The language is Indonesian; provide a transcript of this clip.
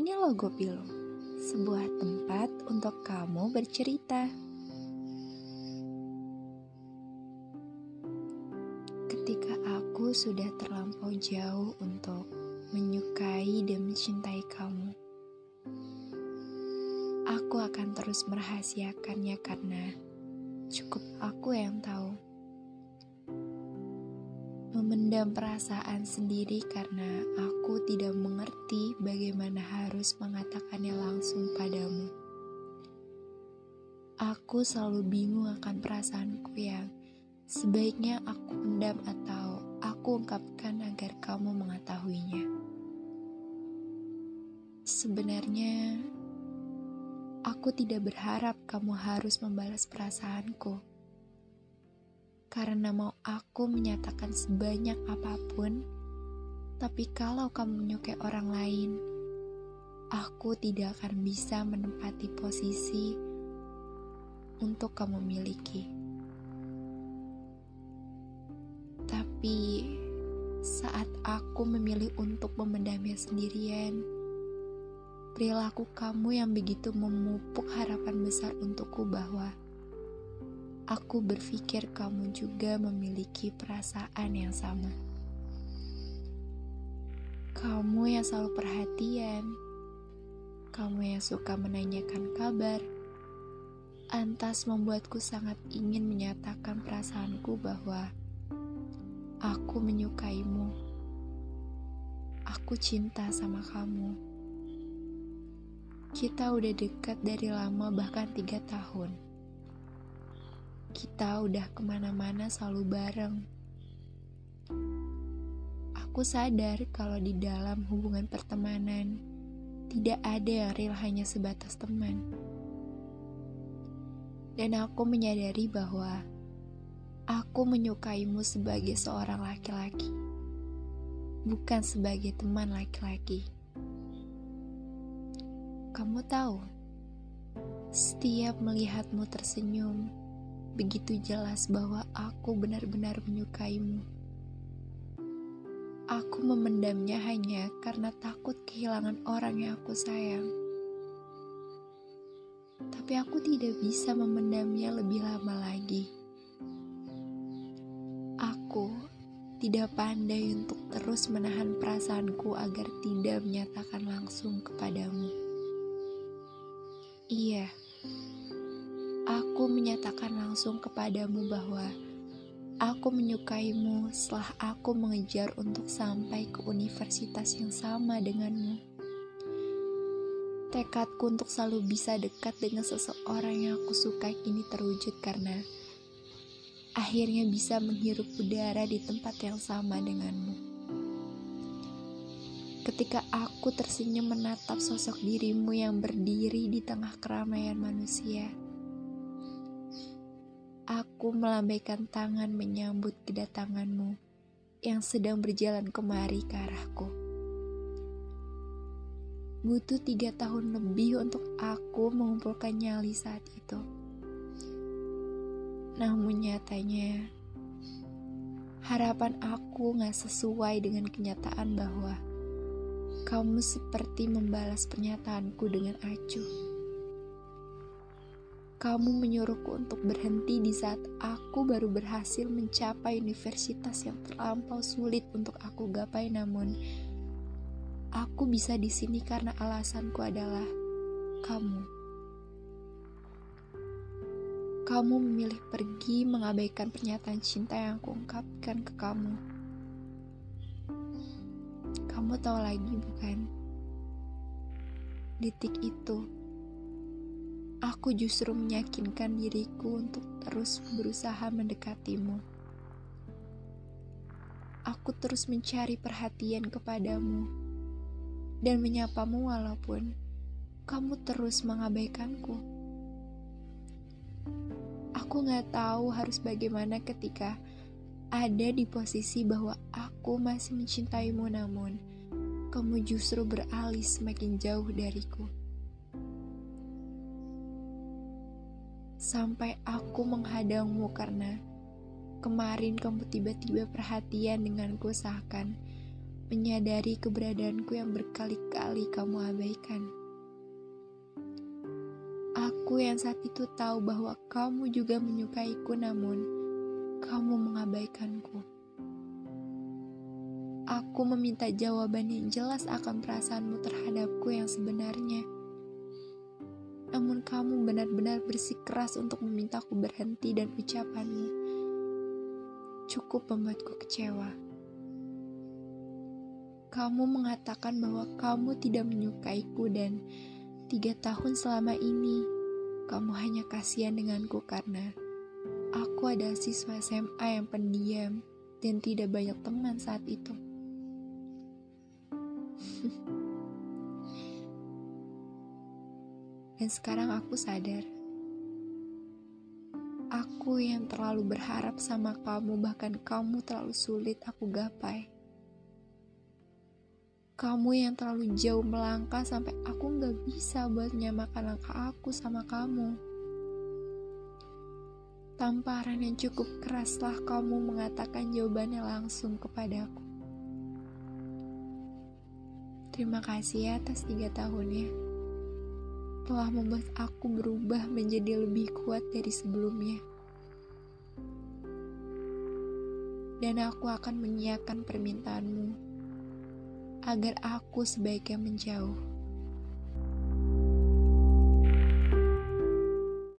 Ini logo Pilu, sebuah tempat untuk kamu bercerita. Ketika aku sudah terlampau jauh untuk menyukai dan mencintai kamu, aku akan terus merahasiakannya karena cukup aku yang tahu memendam perasaan sendiri karena aku tidak mengerti bagaimana harus mengatakannya langsung padamu. Aku selalu bingung akan perasaanku yang sebaiknya aku pendam atau aku ungkapkan agar kamu mengetahuinya. Sebenarnya, aku tidak berharap kamu harus membalas perasaanku karena mau aku menyatakan sebanyak apa pun, tapi kalau kamu menyukai orang lain, aku tidak akan bisa menempati posisi untuk kamu miliki. Tapi saat aku memilih untuk memendamnya sendirian, perilaku kamu yang begitu memupuk harapan besar untukku bahwa aku berpikir kamu juga memiliki perasaan yang sama. Kamu yang selalu perhatian, kamu yang suka menanyakan kabar, antas membuatku sangat ingin menyatakan perasaanku bahwa aku menyukaimu. Aku cinta sama kamu. Kita udah dekat dari lama bahkan tiga tahun kita udah ke mana-mana selalu bareng. Aku sadar kalau di dalam hubungan pertemanan tidak ada yang real hanya sebatas teman. Dan aku menyadari bahwa aku menyukaimu sebagai seorang laki-laki, bukan sebagai teman laki-laki. Kamu tahu, setiap melihatmu tersenyum, begitu jelas bahwa aku benar-benar menyukaimu. Aku memendamnya hanya karena takut kehilangan orang yang aku sayang. Tapi aku tidak bisa memendamnya lebih lama lagi. Aku tidak pandai untuk terus menahan perasaanku agar tidak menyatakan langsung kepadamu. Iya, menyatakan langsung kepadamu bahwa aku menyukaimu setelah aku mengejar untuk sampai ke universitas yang sama denganmu. Tekadku untuk selalu bisa dekat dengan seseorang yang aku suka kini terwujud karena akhirnya bisa menghirup udara di tempat yang sama denganmu. Ketika aku tersenyum menatap sosok dirimu yang berdiri di tengah keramaian manusia, Aku melambaikan tangan menyambut kedatanganmu yang sedang berjalan kemari ke arahku. Butuh tiga tahun lebih untuk aku mengumpulkan nyali saat itu. Namun nyatanya, harapan aku gak sesuai dengan kenyataan bahwa kamu seperti membalas pernyataanku dengan acuh. Kamu menyuruhku untuk berhenti di saat aku baru berhasil mencapai universitas yang terlampau sulit untuk aku gapai namun aku bisa di sini karena alasanku adalah kamu. Kamu memilih pergi mengabaikan pernyataan cinta yang aku ungkapkan ke kamu. Kamu tahu lagi bukan? Detik itu, aku justru meyakinkan diriku untuk terus berusaha mendekatimu. Aku terus mencari perhatian kepadamu dan menyapamu walaupun kamu terus mengabaikanku. Aku gak tahu harus bagaimana ketika ada di posisi bahwa aku masih mencintaimu namun kamu justru beralih semakin jauh dariku. Sampai aku menghadangmu karena kemarin kamu tiba-tiba perhatian denganku seakan menyadari keberadaanku yang berkali-kali kamu abaikan. Aku yang saat itu tahu bahwa kamu juga menyukaiku, namun kamu mengabaikanku. Aku meminta jawaban yang jelas akan perasaanmu terhadapku yang sebenarnya. Namun kamu benar-benar bersikeras untuk memintaku berhenti dan ucapanmu cukup membuatku kecewa. Kamu mengatakan bahwa kamu tidak menyukaiku dan tiga tahun selama ini kamu hanya kasihan denganku karena aku adalah siswa SMA yang pendiam dan tidak banyak teman saat itu. dan sekarang aku sadar. Aku yang terlalu berharap sama kamu, bahkan kamu terlalu sulit aku gapai. Kamu yang terlalu jauh melangkah sampai aku gak bisa buat menyamakan langkah aku sama kamu. Tamparan yang cukup keraslah kamu mengatakan jawabannya langsung kepadaku. Terima kasih ya atas tiga tahunnya. Telah membuat aku berubah menjadi lebih kuat dari sebelumnya. Dan aku akan menyiapkan permintaanmu agar aku sebaiknya menjauh.